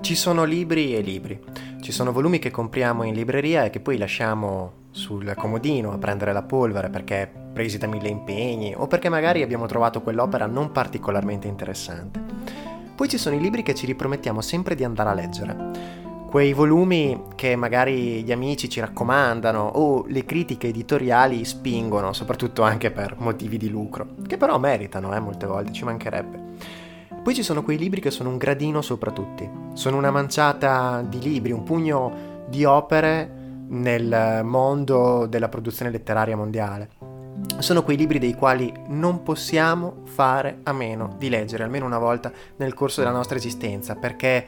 Ci sono libri e libri. Ci sono volumi che compriamo in libreria e che poi lasciamo sul comodino a prendere la polvere perché presi da mille impegni o perché magari abbiamo trovato quell'opera non particolarmente interessante. Poi ci sono i libri che ci ripromettiamo sempre di andare a leggere. Quei volumi che magari gli amici ci raccomandano o le critiche editoriali spingono, soprattutto anche per motivi di lucro, che però meritano, eh, molte volte, ci mancherebbe. Poi ci sono quei libri che sono un gradino sopra tutti. Sono una manciata di libri, un pugno di opere nel mondo della produzione letteraria mondiale. Sono quei libri dei quali non possiamo fare a meno di leggere almeno una volta nel corso della nostra esistenza, perché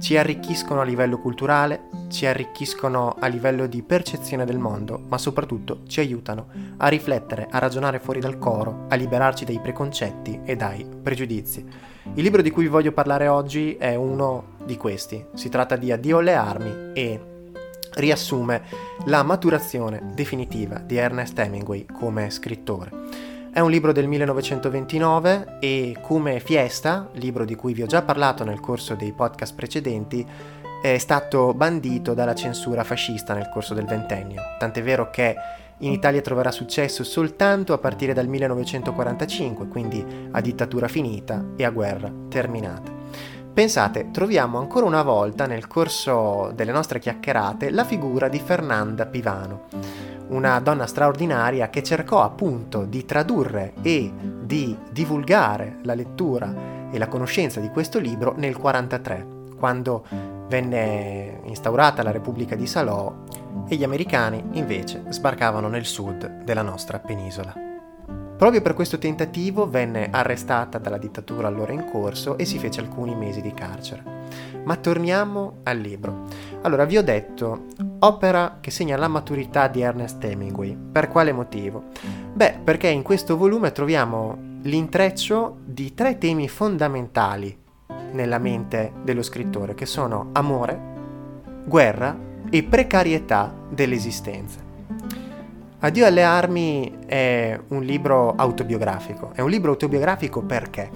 ci arricchiscono a livello culturale, ci arricchiscono a livello di percezione del mondo, ma soprattutto ci aiutano a riflettere, a ragionare fuori dal coro, a liberarci dai preconcetti e dai pregiudizi. Il libro di cui vi voglio parlare oggi è uno di questi. Si tratta di Addio alle armi e riassume la maturazione definitiva di Ernest Hemingway come scrittore. È un libro del 1929 e come Fiesta, libro di cui vi ho già parlato nel corso dei podcast precedenti, è stato bandito dalla censura fascista nel corso del ventennio, tant'è vero che in Italia troverà successo soltanto a partire dal 1945, quindi a dittatura finita e a guerra terminata. Pensate, troviamo ancora una volta nel corso delle nostre chiacchierate la figura di Fernanda Pivano una donna straordinaria che cercò appunto di tradurre e di divulgare la lettura e la conoscenza di questo libro nel 1943, quando venne instaurata la Repubblica di Salò e gli americani invece sbarcavano nel sud della nostra penisola. Proprio per questo tentativo venne arrestata dalla dittatura allora in corso e si fece alcuni mesi di carcere. Ma torniamo al libro. Allora, vi ho detto, opera che segna la maturità di Ernest Hemingway. Per quale motivo? Beh, perché in questo volume troviamo l'intreccio di tre temi fondamentali nella mente dello scrittore, che sono amore, guerra e precarietà dell'esistenza. Addio alle armi è un libro autobiografico. È un libro autobiografico perché?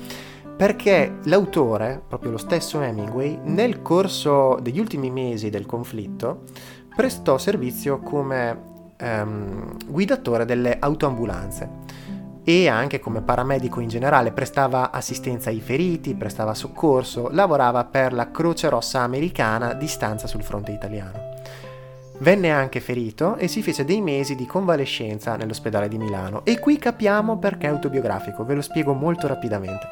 Perché l'autore, proprio lo stesso Hemingway, nel corso degli ultimi mesi del conflitto, prestò servizio come ehm, guidatore delle autoambulanze e anche come paramedico in generale, prestava assistenza ai feriti, prestava soccorso, lavorava per la Croce Rossa americana di stanza sul fronte italiano. Venne anche ferito e si fece dei mesi di convalescenza nell'ospedale di Milano. E qui capiamo perché è autobiografico, ve lo spiego molto rapidamente.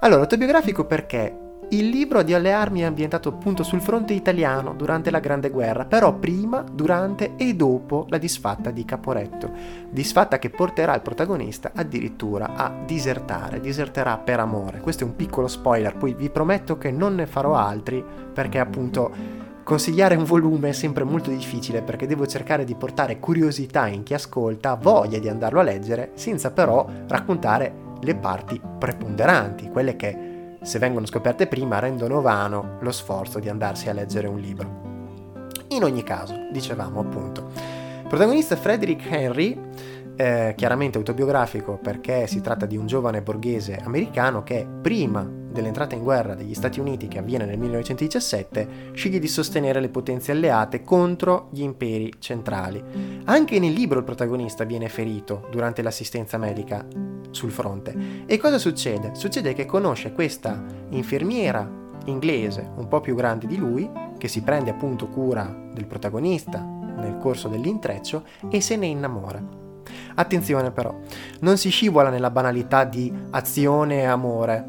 Allora, autobiografico perché il libro di Alle Armi è ambientato appunto sul fronte italiano durante la Grande Guerra, però prima, durante e dopo la disfatta di Caporetto. Disfatta che porterà il protagonista addirittura a disertare, diserterà per amore. Questo è un piccolo spoiler, poi vi prometto che non ne farò altri perché appunto Consigliare un volume è sempre molto difficile perché devo cercare di portare curiosità in chi ascolta, voglia di andarlo a leggere, senza però raccontare le parti preponderanti, quelle che, se vengono scoperte prima, rendono vano lo sforzo di andarsi a leggere un libro. In ogni caso, dicevamo appunto, protagonista Frederick Henry, eh, chiaramente autobiografico perché si tratta di un giovane borghese americano che prima dell'entrata in guerra degli Stati Uniti che avviene nel 1917, sceglie di sostenere le potenze alleate contro gli imperi centrali. Anche nel libro il protagonista viene ferito durante l'assistenza medica sul fronte. E cosa succede? Succede che conosce questa infermiera inglese un po' più grande di lui, che si prende appunto cura del protagonista nel corso dell'intreccio e se ne innamora. Attenzione però, non si scivola nella banalità di azione e amore,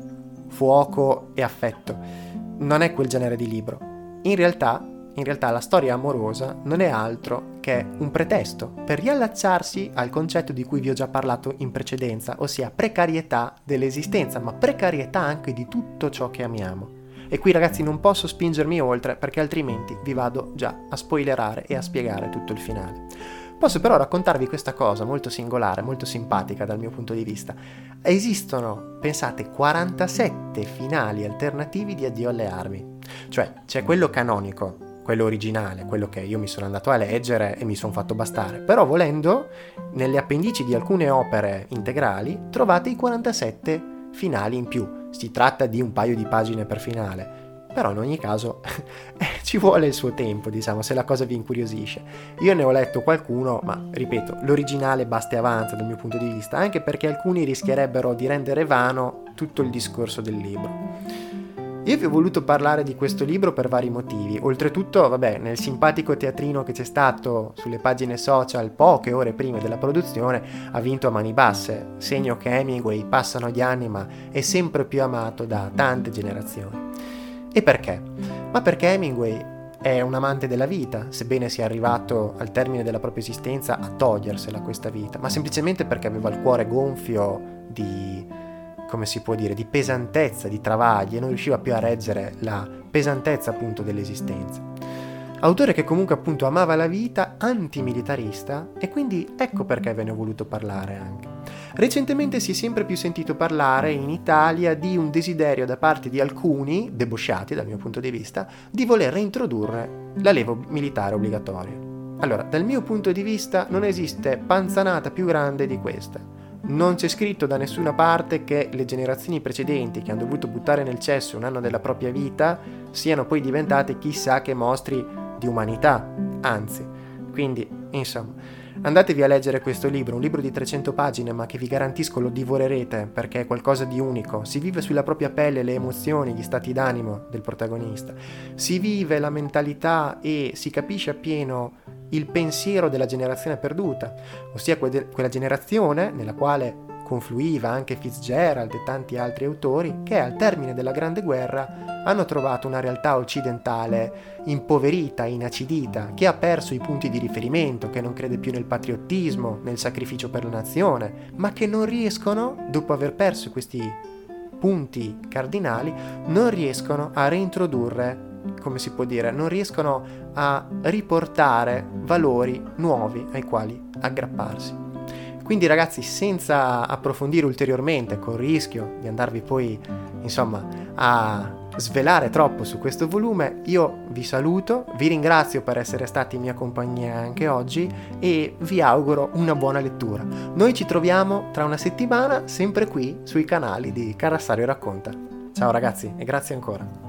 fuoco e affetto. Non è quel genere di libro. In realtà, in realtà la storia amorosa non è altro che un pretesto per riallacciarsi al concetto di cui vi ho già parlato in precedenza, ossia precarietà dell'esistenza, ma precarietà anche di tutto ciò che amiamo. E qui ragazzi non posso spingermi oltre perché altrimenti vi vado già a spoilerare e a spiegare tutto il finale. Posso però raccontarvi questa cosa molto singolare, molto simpatica dal mio punto di vista. Esistono, pensate, 47 finali alternativi di Addio alle armi. Cioè, c'è quello canonico, quello originale, quello che io mi sono andato a leggere e mi sono fatto bastare. Però volendo, nelle appendici di alcune opere integrali trovate i 47 finali in più. Si tratta di un paio di pagine per finale però in ogni caso ci vuole il suo tempo, diciamo, se la cosa vi incuriosisce. Io ne ho letto qualcuno, ma ripeto, l'originale basta e avanza dal mio punto di vista, anche perché alcuni rischierebbero di rendere vano tutto il discorso del libro. Io vi ho voluto parlare di questo libro per vari motivi. Oltretutto, vabbè, nel simpatico teatrino che c'è stato sulle pagine social poche ore prima della produzione, ha vinto a mani basse, segno che Hemingway passano gli anni ma è sempre più amato da tante generazioni. E perché? Ma perché Hemingway è un amante della vita, sebbene sia arrivato al termine della propria esistenza a togliersela questa vita, ma semplicemente perché aveva il cuore gonfio di come si può dire, di pesantezza, di travagli e non riusciva più a reggere la pesantezza appunto dell'esistenza. Autore che comunque appunto amava la vita, antimilitarista e quindi ecco perché ve ne ho voluto parlare anche. Recentemente si è sempre più sentito parlare in Italia di un desiderio da parte di alcuni, debosciati dal mio punto di vista, di voler reintrodurre l'alevo militare obbligatorio. Allora, dal mio punto di vista non esiste panzanata più grande di questa non c'è scritto da nessuna parte che le generazioni precedenti che hanno dovuto buttare nel cesso un anno della propria vita siano poi diventate chissà che mostri di umanità, anzi. Quindi, insomma, andatevi a leggere questo libro, un libro di 300 pagine, ma che vi garantisco lo divorerete perché è qualcosa di unico. Si vive sulla propria pelle le emozioni, gli stati d'animo del protagonista. Si vive la mentalità e si capisce appieno il pensiero della generazione perduta, ossia que- quella generazione nella quale confluiva anche Fitzgerald e tanti altri autori che al termine della Grande Guerra hanno trovato una realtà occidentale impoverita, inacidita, che ha perso i punti di riferimento, che non crede più nel patriottismo, nel sacrificio per la nazione, ma che non riescono, dopo aver perso questi punti cardinali, non riescono a reintrodurre come si può dire, non riescono a riportare valori nuovi ai quali aggrapparsi. Quindi ragazzi, senza approfondire ulteriormente, con il rischio di andarvi poi, insomma, a svelare troppo su questo volume, io vi saluto, vi ringrazio per essere stati in mia compagnia anche oggi e vi auguro una buona lettura. Noi ci troviamo tra una settimana sempre qui sui canali di Carassario Racconta. Ciao ragazzi e grazie ancora.